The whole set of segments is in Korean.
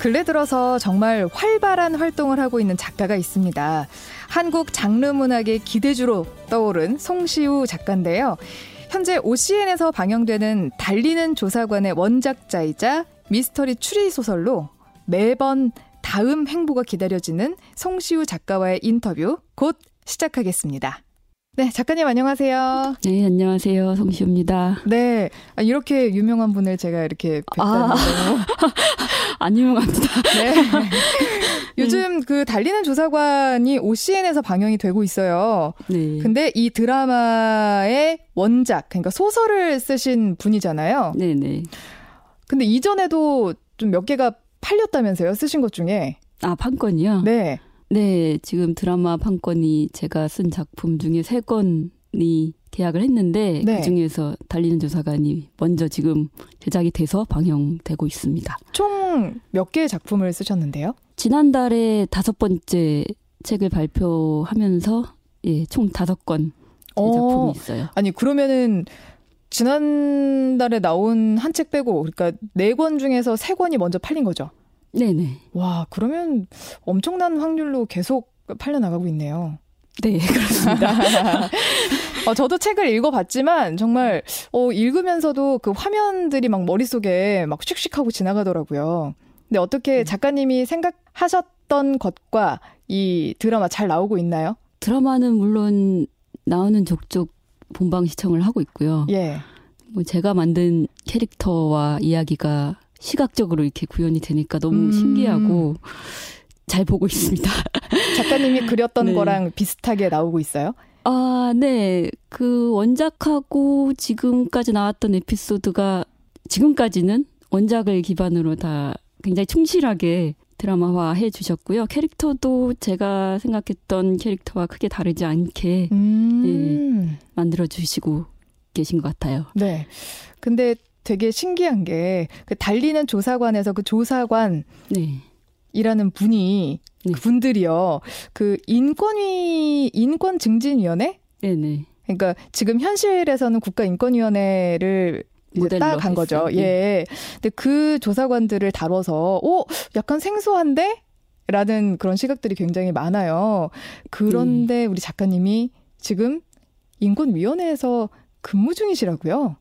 근래 들어서 정말 활발한 활동을 하고 있는 작가가 있습니다. 한국 장르 문학의 기대주로 떠오른 송시우 작가인데요. 현재 OCN에서 방영되는 달리는 조사관의 원작자이자 미스터리 추리 소설로 매번 다음 행보가 기다려지는 송시우 작가와의 인터뷰 곧 시작하겠습니다. 네, 작가님 안녕하세요. 네, 안녕하세요. 송시우입니다. 네, 아, 이렇게 유명한 분을 제가 이렇게 뵙다니 아, 안 유명합니다. 네. 요즘 그 달리는 조사관이 OCN에서 방영이 되고 있어요. 네. 근데 이 드라마의 원작, 그러니까 소설을 쓰신 분이잖아요. 네, 네. 근데 이전에도 좀 몇 개가 팔렸다면서요? 쓰신 것 중에. 아, 판권이요? 네. 네, 지금 드라마 판권이 제가 쓴 작품 중에 세 건이 계약을 했는데 네. 그 중에서 달리는 조사관이 먼저 지금 제작이 돼서 방영되고 있습니다. 총 몇 개의 작품을 쓰셨는데요? 지난달에 다섯 번째 책을 발표하면서 예, 총 다섯 건 어, 작품이 있어요. 아니 그러면은 지난달에 나온 한 책 빼고 그러니까 네 권 중에서 세 권이 먼저 팔린 거죠? 네네. 와, 그러면 엄청난 확률로 계속 팔려나가고 있네요. 네, 그렇습니다. 어, 저도 책을 읽어봤지만 정말 어, 읽으면서도 그 화면들이 막 머릿속에 막 씩씩하고 지나가더라고요. 근데 어떻게 음. 작가님이 생각하셨던 것과 이 드라마 잘 나오고 있나요? 드라마는 물론 나오는 족족 본방 시청을 하고 있고요. 예. 뭐 제가 만든 캐릭터와 이야기가 시각적으로 이렇게 구현이 되니까 너무 음. 신기하고 잘 보고 있습니다. 작가님이 그렸던 네. 거랑 비슷하게 나오고 있어요? 아, 네. 그 원작하고 지금까지 나왔던 에피소드가 지금까지는 원작을 기반으로 다 굉장히 충실하게 드라마화 해 주셨고요. 캐릭터도 제가 생각했던 캐릭터와 크게 다르지 않게 음. 예, 만들어 주시고 계신 것 같아요. 네. 근데 되게 신기한 게 그 달리는 조사관에서 그 조사관 네. 이라는 분이 네. 그 분들이요. 그 인권위 인권 증진위원회? 네 네. 그러니까 지금 현실에서는 국가인권위원회를 이제 따간 거죠. 네. 예. 근데 그 조사관들을 다뤄서 오 약간 생소한데? 라는 그런 시각들이 굉장히 많아요. 그런데 네. 우리 작가님이 지금 인권위원회에서 근무 중이시라고요?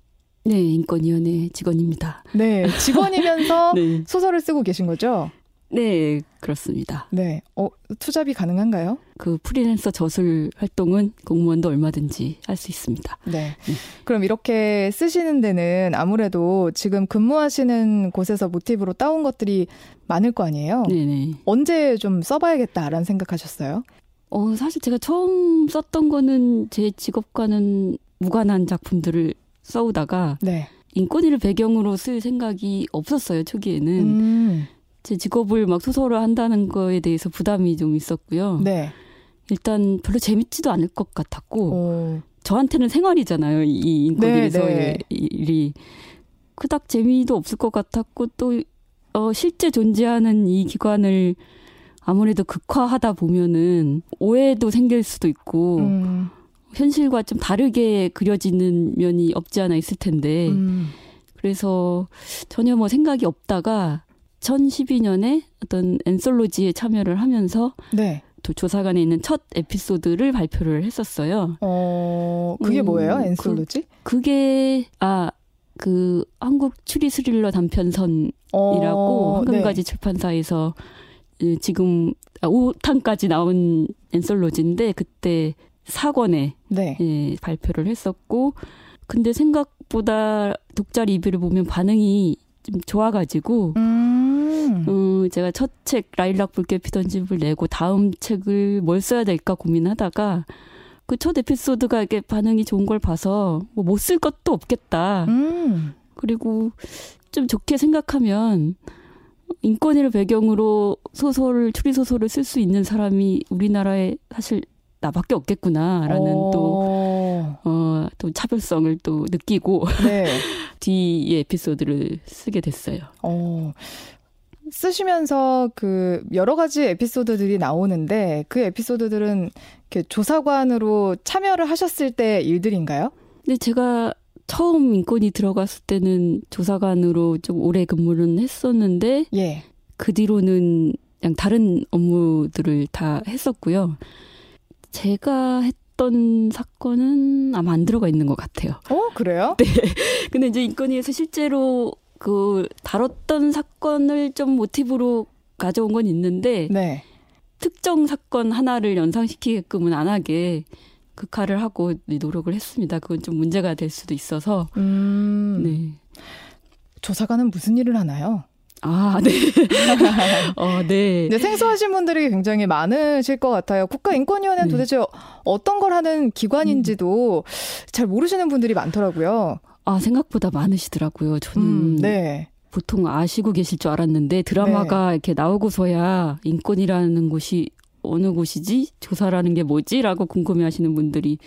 네, 인권위원회 직원입니다. 네, 직원이면서 네. 소설을 쓰고 계신 거죠? 네, 그렇습니다. 네. 어, 투잡이 가능한가요? 그 프리랜서 저술 활동은 공무원도 얼마든지 할 수 있습니다. 네. 네. 그럼 이렇게 쓰시는 데는 아무래도 지금 근무하시는 곳에서 모티브로 따온 것들이 많을 거 아니에요? 네네. 언제 좀 써봐야겠다라는 생각하셨어요? 어, 사실 제가 처음 썼던 거는 제 직업과는 무관한 작품들을 써오다가 네. 인권위를 배경으로 쓸 생각이 없었어요, 초기에는. 음. 제 직업을 막 소설을 한다는 거에 대해서 부담이 좀 있었고요. 네. 일단 별로 재밌지도 않을 것 같았고 오. 저한테는 생활이잖아요. 이 인권위에서의 네, 네. 일이 그닥 재미도 없을 것 같았고 또 어, 실제 존재하는 이 기관을 아무래도 극화하다 보면은 오해도 생길 수도 있고 음. 현실과 좀 다르게 그려지는 면이 없지 않아 있을 텐데 음. 그래서 전혀 뭐 생각이 없다가 2012년에 어떤 엔솔로지에 참여를 하면서 네. 또 조사관에 있는 첫 에피소드를 발표를 했었어요. 어, 그게 음, 뭐예요? 엔솔로지? 그, 게 아, 그 한국 추리 스릴러 단편선이라고 어, 황금가지 네. 출판사에서 지금 5탄까지 나온 엔솔로지인데 그때 4권에 네. 예, 발표를 했었고 근데 생각보다 독자 리뷰를 보면 반응이 좀 좋아가지고 음. 어, 제가 첫 책 라일락 붉게 피던 집을 내고 다음 책을 뭘 써야 될까 고민하다가 그 첫 에피소드가 이게 반응이 좋은 걸 봐서 뭐 못 쓸 것도 없겠다. 음. 그리고 좀 좋게 생각하면 인권위를 배경으로 소설을 추리 소설을 쓸 수 있는 사람이 우리나라에 사실 나밖에 없겠구나라는 오. 또, 어, 또 차별성을 또 느끼고, 네. 뒤의 에피소드를 쓰게 됐어요. 어. 쓰시면서 그 여러 가지 에피소드들이 나오는데 그 에피소드들은 이렇게 조사관으로 참여를 하셨을 때 일들인가요? 네, 제가 처음 인권이 들어갔을 때는 조사관으로 좀 오래 근무를 했었는데, 예. 그 뒤로는 그냥 다른 업무들을 다 했었고요. 제가 했던 사건은 아마 안 들어가 있는 것 같아요. 어, 그래요? 네. 근데 이제 인권위에서 실제로 그 다뤘던 사건을 좀 모티브로 가져온 건 있는데 네. 특정 사건 하나를 연상시키게끔은 안 하게 극화를 하고 노력을 했습니다. 그건 좀 문제가 될 수도 있어서. 음. 네. 조사관은 무슨 일을 하나요? 아, 네. 어, 네. 네. 생소하신 분들이 굉장히 많으실 것 같아요. 국가인권위원회는 네. 도대체 어떤 걸 하는 기관인지도 음. 잘 모르시는 분들이 많더라고요. 아, 생각보다 많으시더라고요. 저는. 음, 네. 보통 아시고 계실 줄 알았는데 드라마가 네. 이렇게 나오고서야 인권이라는 곳이 어느 곳이지? 조사라는 게 뭐지?라고 궁금해 하시는 분들이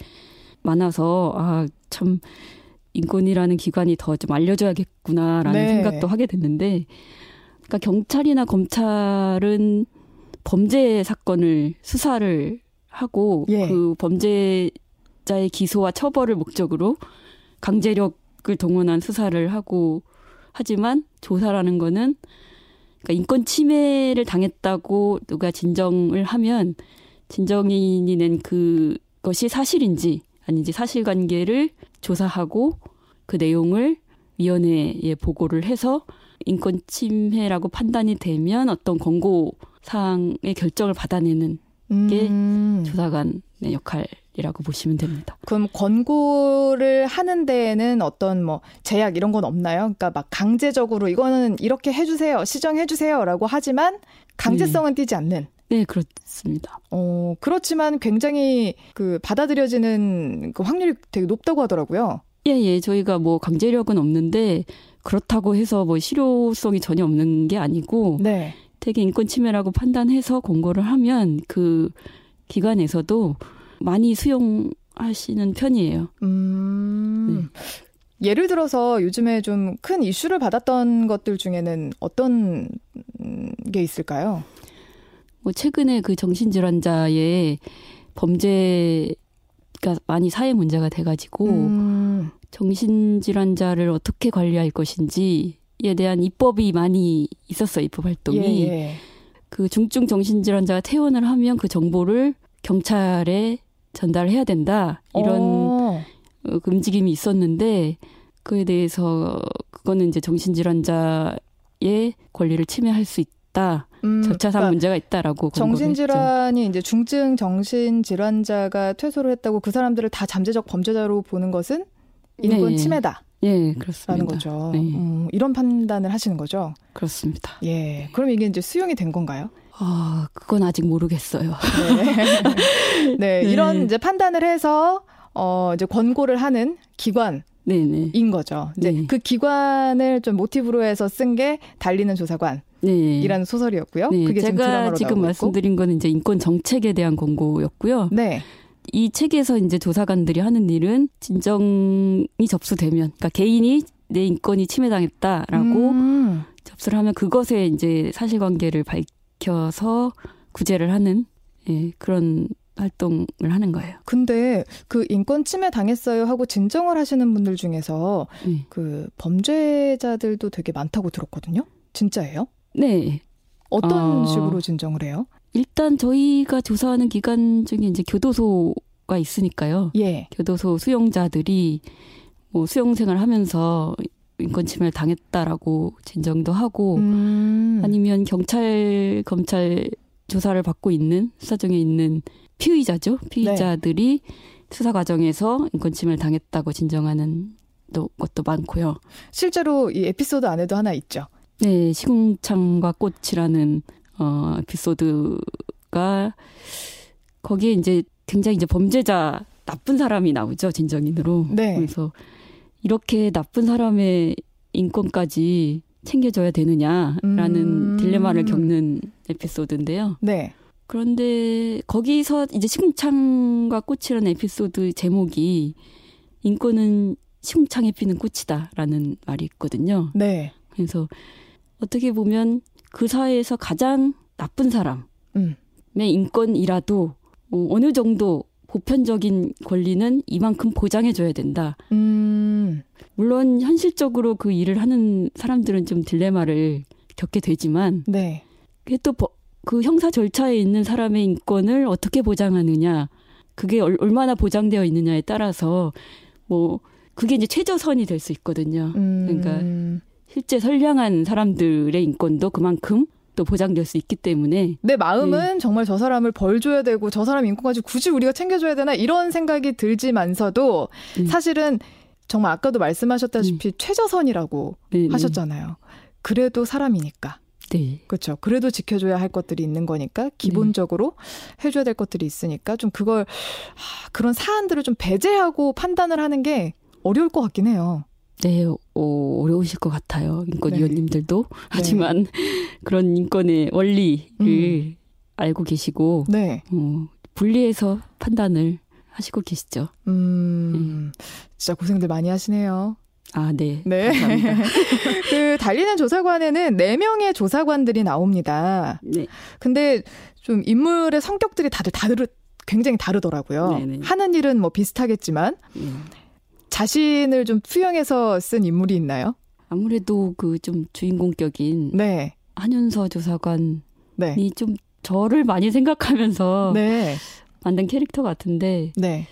많아서 아, 참 인권이라는 기관이 더 좀 알려줘야겠구나라는 네. 생각도 하게 됐는데 그러니까 경찰이나 검찰은 범죄 사건을 수사를 하고 예. 그 범죄자의 기소와 처벌을 목적으로 강제력을 동원한 수사를 하고 하지만 조사라는 거는 그러니까 인권 침해를 당했다고 누가 진정을 하면 진정인이 낸 그것이 사실인지 아닌지 사실관계를 조사하고 그 내용을 위원회에 보고를 해서 인권 침해라고 판단이 되면 어떤 권고 사항의 결정을 받아내는 게 음. 조사관의 역할이라고 보시면 됩니다. 그럼 권고를 하는 데에는 어떤 뭐 제약 이런 건 없나요? 그러니까 막 강제적으로 이거는 이렇게 해주세요, 시정해주세요라고 하지만 강제성은 네. 띄지 않는. 네, 그렇습니다. 어, 그렇지만 굉장히 그 받아들여지는 그 확률이 되게 높다고 하더라고요. 예, 예. 저희가 뭐 강제력은 없는데 그렇다고 해서 뭐 실효성이 전혀 없는 게 아니고 네. 되게 인권 침해라고 판단해서 권고를 하면 그 기관에서도 많이 수용하시는 편이에요. 음. 네. 예를 들어서 요즘에 좀 큰 이슈를 받았던 것들 중에는 어떤 게 있을까요? 뭐 최근에 그 정신질환자의 범죄가 많이 사회 문제가 돼가지고 음. 정신질환자를 어떻게 관리할 것인지에 대한 입법이 많이 있었어요. 입법 활동이. 예, 예. 그 중증 정신질환자가 퇴원을 하면 그 정보를 경찰에 전달해야 된다. 이런 어. 그 움직임이 있었는데 그에 대해서 그거는 이제 정신질환자의 권리를 침해할 수 있다. 음, 절차상 그러니까 문제가 있다라고 정신질환이 이제 중증 정신질환자가 퇴소를 했다고 그 사람들을 다 잠재적 범죄자로 보는 것은 인권 네. 침해다. 예, 그렇습니다. 라는 거죠. 네. 음, 이런 판단을 하시는 거죠. 그렇습니다. 예. 그럼 이게 이제 수용이 된 건가요? 아, 그건 아직 모르겠어요. 네. 네, 이런 이제 판단을 해서 어 이제 권고를 하는 기관 네네. 거죠. 이제 네. 그 기관을 좀 모티브로 해서 쓴 게 달리는 조사관. 네. 이라는 소설이었고요. 네. 그게 제가 지금 말씀드린 거는 이제 인권 정책에 대한 권고였고요. 네. 이 책에서 이제 조사관들이 하는 일은 진정이 접수되면, 그러니까 개인이 내 인권이 침해당했다라고 음. 접수를 하면 그것에 이제 사실관계를 밝혀서 구제를 하는 예, 그런 활동을 하는 거예요. 근데 그 인권 침해 당했어요 하고 진정을 하시는 분들 중에서 네. 그 범죄자들도 되게 많다고 들었거든요. 진짜예요? 네. 어떤 어... 식으로 진정을 해요? 일단 저희가 조사하는 기관 중에 이제 교도소가 있으니까요. 예. 교도소 수용자들이 뭐 수용 생활 하면서 인권 침해를 당했다라고 진정도 하고 음. 아니면 경찰 검찰 조사를 받고 있는 수사 중에 있는 피의자죠. 피의자들이 네. 수사 과정에서 인권 침해를 당했다고 진정하는 것도 많고요. 실제로 이 에피소드 안에도 하나 있죠. 네, 시궁창과 꽃이라는 어, 에피소드가 거기에 이제 굉장히 이제 범죄자 나쁜 사람이 나오죠 진정인으로. 네. 그래서 이렇게 나쁜 사람의 인권까지 챙겨줘야 되느냐라는 음. 딜레마를 겪는 에피소드인데요. 네. 그런데 거기서 이제 시궁창과 꽃이라는 에피소드 제목이 인권은 시궁창에 피는 꽃이다라는 말이 있거든요. 네. 그래서 어떻게 보면 그 사회에서 가장 나쁜 사람의 음. 인권이라도 어, 어느 정도 보편적인 권리는 이만큼 보장해줘야 된다. 음. 물론 현실적으로 그 일을 하는 사람들은 좀 딜레마를 겪게 되지만 네. 그게 또 그 형사 절차에 있는 사람의 인권을 어떻게 보장하느냐 그게 얼, 마나 보장되어 있느냐에 따라서 뭐 그게 이제 최저선이 될 수 있거든요. 음. 그러니까 실제 선량한 사람들의 인권도 그만큼 또 보장될 수 있기 때문에 내 마음은 네. 정말 저 사람을 벌 줘야 되고 저 사람 인권까지 굳이 우리가 챙겨줘야 되나 이런 생각이 들지만서도 네. 사실은 정말 아까도 말씀하셨다시피 네. 최저선이라고 네, 네. 하셨잖아요. 그래도 사람이니까. 네. 그렇죠. 그래도 지켜줘야 할 것들이 있는 거니까 기본적으로 네. 해줘야 될 것들이 있으니까 좀 그걸 아, 그런 사안들을 좀 배제하고 판단을 하는 게 어려울 것 같긴 해요. 네, 어, 어려우실 것 같아요. 인권위원님들도. 네. 하지만 네. 그런 인권의 원리를 음. 알고 계시고, 네. 어, 분리해서 판단을 하시고 계시죠. 음, 네. 진짜 고생들 많이 하시네요. 아, 네. 네. 그 달리는 조사관에는 4명의 조사관들이 나옵니다. 네. 근데 좀 인물의 성격들이 다들 다르 굉장히 다르더라고요. 네네. 네. 하는 일은 뭐 비슷하겠지만 음. 자신을 좀 투영해서 쓴 인물이 있나요? 아무래도 그 좀 주인공격인 네. 한윤서 조사관이 네. 좀 저를 많이 생각하면서 네. 만든 캐릭터 같은데 네.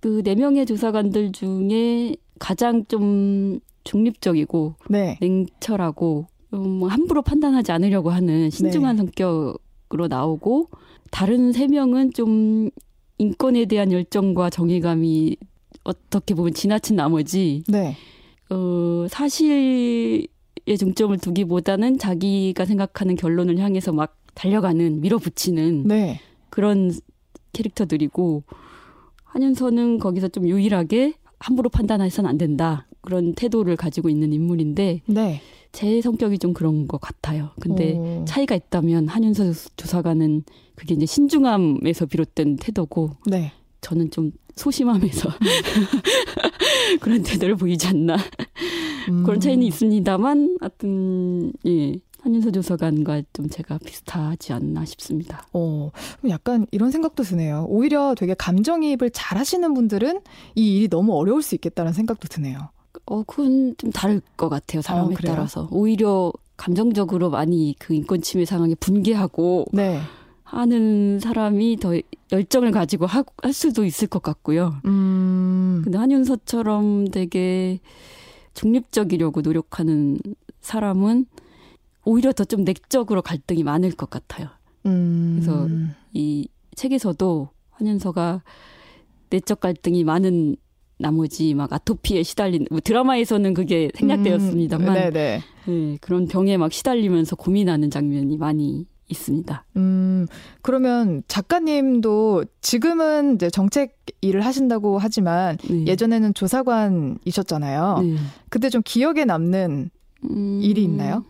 그네 명의 조사관들 중에 가장 좀 중립적이고 네. 냉철하고 음, 함부로 판단하지 않으려고 하는 신중한 네. 성격으로 나오고 다른 세 명은 좀 인권에 대한 열정과 정의감이 어떻게 보면 지나친 나머지 네. 어, 사실에 중점을 두기보다는 자기가 생각하는 결론을 향해서 막 달려가는 밀어붙이는 네. 그런 캐릭터들이고 한윤서는 거기서 좀 유일하게 함부로 판단해서는 안 된다 그런 태도를 가지고 있는 인물인데 네. 제 성격이 좀 그런 것 같아요. 근데 오. 차이가 있다면 한윤서 조사관은 그게 이제 신중함에서 비롯된 태도고 네. 저는 좀 소심함에서 그런 태도를 보이지 않나 음. 그런 차이는 있습니다만 하여튼 예 한윤서 조사관과 좀 제가 비슷하지 않나 싶습니다. 어, 약간 이런 생각도 드네요. 오히려 되게 감정이입을 잘 하시는 분들은 이 일이 너무 어려울 수 있겠다는 생각도 드네요. 어, 그건 좀 다를 것 같아요. 사람에 어, 따라서. 오히려 감정적으로 많이 그 인권 침해 상황에 분개하고 네. 하는 사람이 더 열정을 가지고 하, 할 수도 있을 것 같고요. 음. 근데 한윤서처럼 되게 중립적이려고 노력하는 사람은 오히려 더 좀 내적으로 갈등이 많을 것 같아요. 음. 그래서 이 책에서도 한윤서가 내적 갈등이 많은 나머지 막 아토피에 시달린 뭐 드라마에서는 그게 생략되었습니다만 음, 네, 그런 병에 막 시달리면서 고민하는 장면이 많이 있습니다. 음, 그러면 작가님도 지금은 이제 정책 일을 하신다고 하지만 네. 예전에는 조사관이셨잖아요. 네. 그때 좀 기억에 남는 음, 일이 있나요?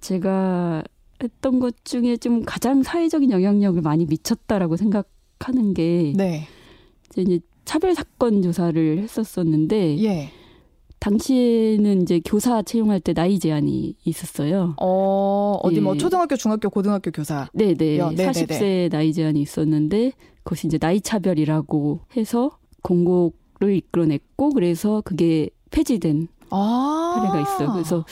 제가 했던 것 중에 좀 가장 사회적인 영향력을 많이 미쳤다라고 생각하는 게 네. 이제 차별 사건 조사를 했었었는데 예. 당시에는 이제 교사 채용할 때 나이 제한이 있었어요. 어, 어디 예. 뭐 초등학교, 중학교, 고등학교 교사. 네네. 네. 40세 나이 제한이 있었는데 그것이 이제 나이 차별이라고 해서 공고를 이끌어냈고 그래서 그게 폐지된 아~ 사례가 있어요. 그래서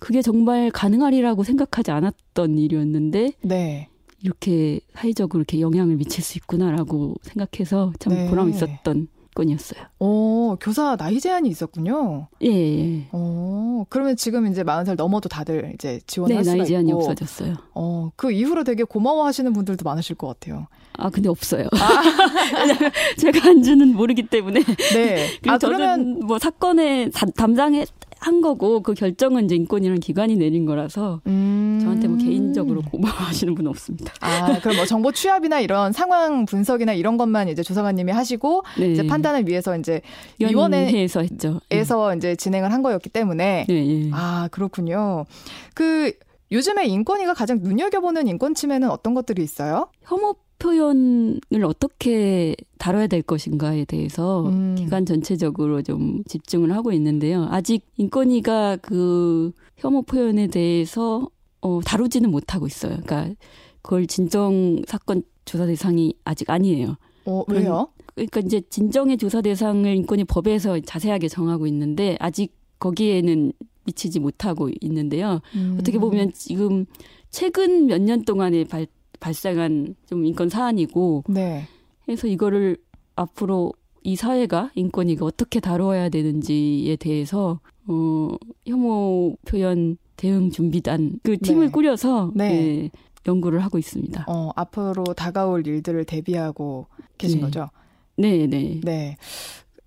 그게 정말 가능하리라고 생각하지 않았던 일이었는데 네. 이렇게 사회적으로 이렇게 영향을 미칠 수 있구나라고 생각해서 참 네. 보람 있었던 건이었어요. 어, 교사 나이 제한이 있었군요. 예, 예. 어, 그러면 지금 이제 40살 넘어도 다들 이제 지원할 네, 수가 나이 제한이 있고. 없어졌어요. 어, 그 이후로 되게 고마워하시는 분들도 많으실 것 같아요. 아, 근데 없어요. 아. 제가 안주는 모르기 때문에. 네. 아, 그러면 뭐 사건에 담당해 한 거고 그 결정은 이제 인권이라는 기관이 내린 거라서 음. 저한테 뭐 개인적으로 고마워하시는 분은 없습니다. 아 그럼 뭐 정보 취합이나 이런 상황 분석이나 이런 것만 이제 조사관님이 하시고 네. 이제 판단을 위해서 이제 위원회에서 했죠. 에서 네. 이제 진행을 한 거였기 때문에 네, 네. 아 그렇군요. 그 요즘에 인권위가 가장 눈여겨보는 인권 침해는 어떤 것들이 있어요? 혐오 표현을 어떻게 다뤄야 될 것인가에 대해서 음. 기관 전체적으로 좀 집중을 하고 있는데요. 아직 인권위가 그 혐오 표현에 대해서 어, 다루지는 못하고 있어요. 그러니까 그걸 진정 사건 조사 대상이 아직 아니에요. 어, 왜요? 그러니까 이제 진정의 조사 대상을 인권위 법에서 자세하게 정하고 있는데 아직 거기에는 미치지 못하고 있는데요. 음. 어떻게 보면 지금 최근 몇 년 동안에 발, 발생한 좀 인권 사안이고, 네. 그래서 이거를 앞으로 이 사회가 인권이 어떻게 다루어야 되는지에 대해서 어, 혐오 표현 대응 준비단 그 팀을 네. 꾸려서 네. 네. 연구를 하고 있습니다. 어, 앞으로 다가올 일들을 대비하고 계신 네. 거죠? 네, 네. 네.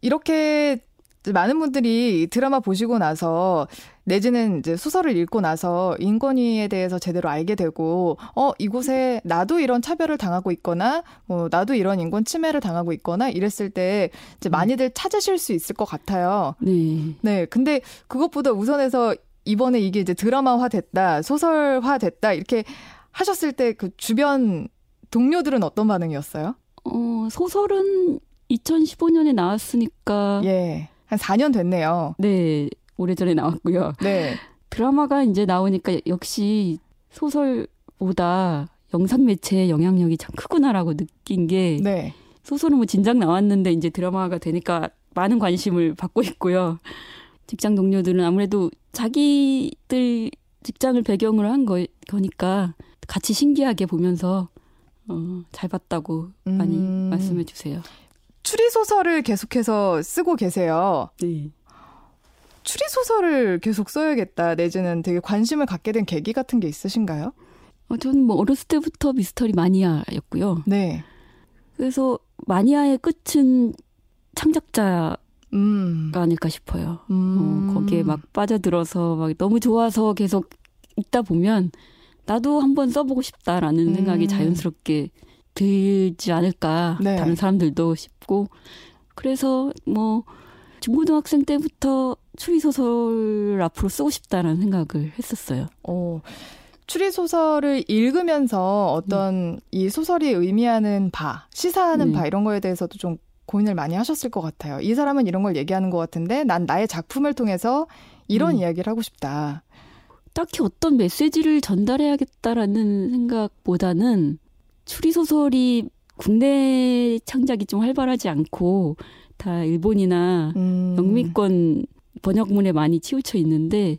이렇게 많은 분들이 드라마 보시고 나서 내지는 이제 소설을 읽고 나서 인권위에 대해서 제대로 알게 되고 어 이곳에 나도 이런 차별을 당하고 있거나 뭐 나도 이런 인권 침해를 당하고 있거나 이랬을 때 이제 음. 많이들 찾으실 수 있을 것 같아요. 네. 네. 근데 그것보다 우선해서 이번에 이게 이제 드라마화 됐다, 소설화 됐다 이렇게 하셨을 때 그 주변 동료들은 어떤 반응이었어요? 어, 소설은 2015년에 나왔으니까 예. 한 4년 됐네요. 네. 오래전에 나왔고요. 네. 드라마가 이제 나오니까 역시 소설보다 영상 매체의 영향력이 참 크구나라고 느낀 게 네. 소설은 뭐 진작 나왔는데 이제 드라마가 되니까 많은 관심을 받고 있고요. 직장 동료들은 아무래도 자기들 직장을 배경으로 한 거, 거니까 같이 신기하게 보면서 어, 잘 봤다고 많이 음. 말씀해 주세요. 추리 소설을 계속해서 쓰고 계세요. 네. 추리 소설을 계속 써야겠다 내지는 되게 관심을 갖게 된 계기 같은 게 있으신가요? 어, 저는 뭐 어렸을 때부터 미스터리 마니아였고요. 네. 그래서 마니아의 끝은 창작자가 음. 아닐까 싶어요. 음. 어, 거기에 막 빠져들어서 막 너무 좋아서 계속 읽다 보면 나도 한번 써보고 싶다라는 음. 생각이 자연스럽게 들지 않을까 네. 다른 사람들도 싶고 그래서 뭐 중고등학생 때부터 추리 소설 앞으로 쓰고 싶다라는 생각을 했었어요. 어. 추리 소설을 읽으면서 어떤 음. 이 소설이 의미하는 바, 시사하는 네. 바 이런 거에 대해서도 좀 고민을 많이 하셨을 것 같아요. 이 사람은 이런 걸 얘기하는 것 같은데 난 나의 작품을 통해서 이런 음. 이야기를 하고 싶다. 딱히 어떤 메시지를 전달해야겠다라는 생각보다는 추리 소설이 국내 창작이 좀 활발하지 않고 다 일본이나 음. 영미권 번역문에 많이 치우쳐 있는데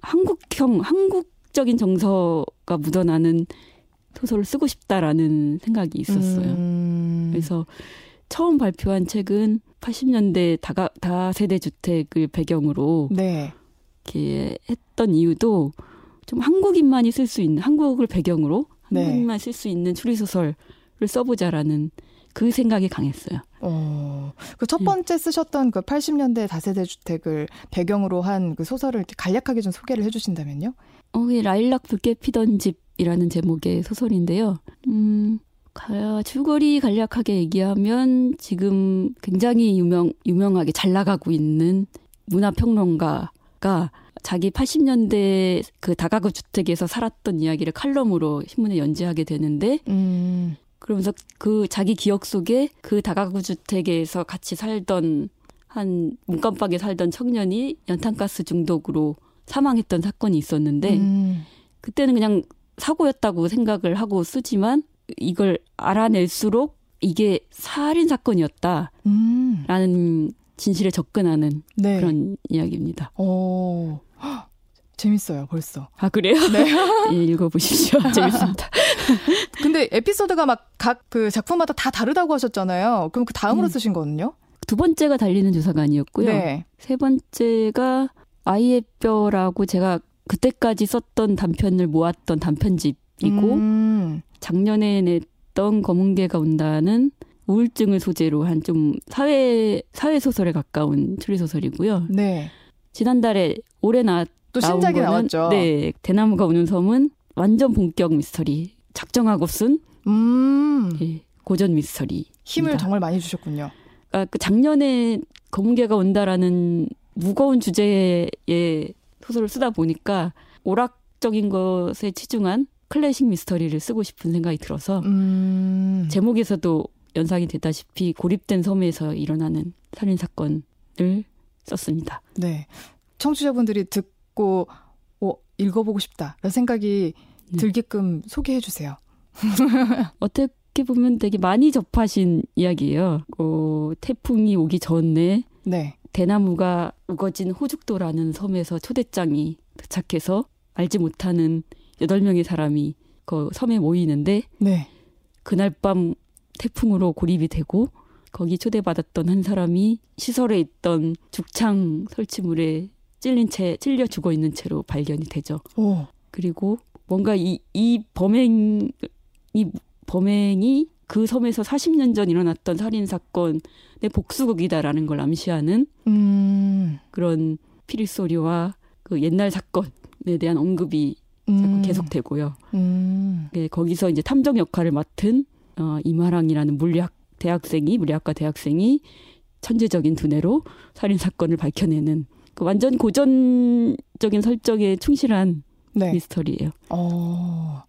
한국형 한국적인 정서가 묻어나는 소설을 쓰고 싶다라는 생각이 있었어요. 음. 그래서 처음 발표한 책은 80년대 다가, 다세대 주택을 배경으로 네. 이렇게 했던 이유도 좀 한국인만이 쓸 수 있는 한국을 배경으로 네. 한국인만 쓸 수 있는 추리 소설을 써보자라는 그 생각이 강했어요. 어, 그첫 네. 번째 쓰셨던 그 80년대 다세대 주택을 배경으로 한 그 소설을 간략하게 좀 소개를 해주신다면요? 어, 라일락 붉게 피던 집이라는 제목의 소설인데요. 음, 가, 줄거리 간략하게 얘기하면 지금 굉장히 유명, 유명하게 잘 나가고 있는 문화평론가 가 자기 80년대 그 다가구 주택에서 살았던 이야기를 칼럼으로 신문에 연재하게 되는데, 음. 그러면서 그 자기 기억 속에 그 다가구 주택에서 같이 살던 한 문간방에 살던 청년이 연탄가스 중독으로 사망했던 사건이 있었는데, 음. 그때는 그냥 사고였다고 생각을 하고 쓰지만 이걸 알아낼수록 이게 살인 사건이었다라는 음. 진실에 접근하는 네. 그런 이야기입니다. 오. 재밌어요, 벌써. 아, 그래요? 네. 예, 읽어보십시오. 재밌습니다. 근데 에피소드가 막 각 그 작품마다 다 다르다고 하셨잖아요. 그럼 그 다음으로 음. 쓰신 거는요? 두 번째가 달리는 조사관이었고요. 네. 세 번째가 아이의 뼈라고 제가 그때까지 썼던 단편을 모았던 단편집이고, 음. 작년에 냈던 검은 개가 온다는 우울증을 소재로 한 좀 사회 사회 소설에 가까운 추리 소설이고요. 네. 지난달에 올해 나 또 신작이 거는, 나왔죠. 네, 대나무가 우는 섬은 완전 본격 미스터리. 작정하고 쓴 음. 예, 고전 미스터리. 힘을 정말 많이 주셨군요. 아, 그 작년에 검은개가 온다라는 무거운 주제의 소설을 쓰다 보니까 오락적인 것에 치중한 클래식 미스터리를 쓰고 싶은 생각이 들어서 음. 제목에서도 연상이 되다시피 고립된 섬에서 일어나는 살인 사건을 썼습니다. 네. 청취자분들이 듣고 어, 읽어보고 싶다라는 생각이 네. 들게끔 소개해 주세요. 어떻게 보면 되게 많이 접하신 이야기예요. 어, 태풍이 오기 전에 네. 대나무가 우거진 호죽도라는 섬에서 초대장이 도착해서 알지 못하는 여덟 명의 사람이 그 섬에 모이는데 네. 그날 밤 태풍으로 고립이 되고 거기 초대받았던 한 사람이 시설에 있던 죽창 설치물에 찔린 채 찔려 죽어 있는 채로 발견이 되죠. 오. 그리고 뭔가 이, 이 범행 이 범행이 그 섬에서 40년 전 일어났던 살인 사건의 복수극이다라는 걸 암시하는 음. 그런 피리 소리와 그 옛날 사건에 대한 언급이 음. 계속되고요. 음. 네, 거기서 이제 탐정 역할을 맡은 어, 이마랑이라는 물리학 대학생이 물리학과 대학생이 천재적인 두뇌로 살인 사건을 밝혀내는 그 완전 고전적인 설정에 충실한 네. 미스터리예요. 어.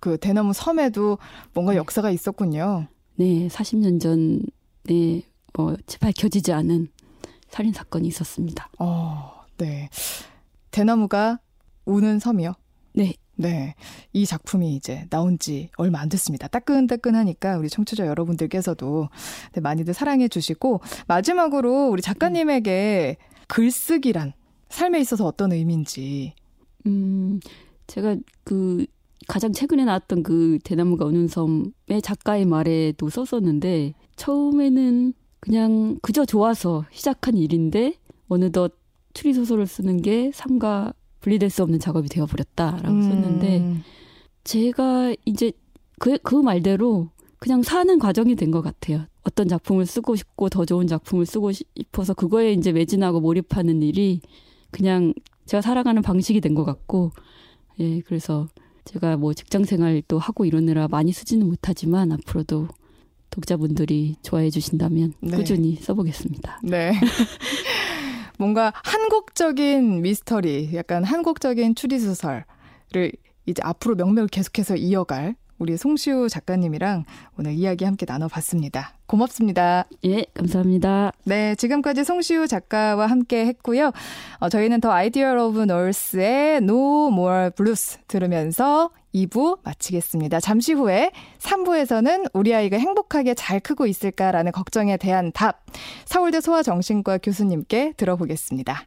그 대나무 섬에도 뭔가 네. 역사가 있었군요. 네, 40년 전에 뭐 밝혀지지 않은 살인 사건이 있었습니다. 어, 네. 대나무가 우는 섬이요? 네. 네. 이 작품이 이제 나온 지 얼마 안 됐습니다. 따끈따끈하니까 우리 청취자 여러분들께서도 네, 많이들 사랑해 주시고 마지막으로 우리 작가님에게 글쓰기란 삶에 있어서 어떤 의미인지. 음, 제가 그 가장 최근에 나왔던 그 대나무가 우는 섬의 작가의 말에도 썼었는데 처음에는 그냥 그저 좋아서 시작한 일인데 어느덧 추리 소설을 쓰는 게 삶과 분리될 수 없는 작업이 되어버렸다라고 음. 썼는데 제가 이제 그, 그 말대로 그냥 사는 과정이 된 것 같아요. 어떤 작품을 쓰고 싶고 더 좋은 작품을 쓰고 싶어서 그거에 이제 매진하고 몰입하는 일이 그냥 제가 살아가는 방식이 된 것 같고, 예, 그래서 제가 뭐 직장 생활도 하고 이러느라 많이 쓰지는 못하지만 앞으로도 독자분들이 좋아해 주신다면 네. 꾸준히 써보겠습니다. 네. 뭔가 한국적인 미스터리, 약간 한국적인 추리소설을 이제 앞으로 명맥을 계속해서 이어갈 우리 송시우 작가님이랑 오늘 이야기 함께 나눠봤습니다. 고맙습니다. 예, 감사합니다. 네, 지금까지 송시우 작가와 함께 했고요. 어, 저희는 The Idea of North의 No More Blues 들으면서 2부 마치겠습니다. 잠시 후에 3부에서는 우리 아이가 행복하게 잘 크고 있을까라는 걱정에 대한 답 서울대 소아정신과 교수님께 들어보겠습니다.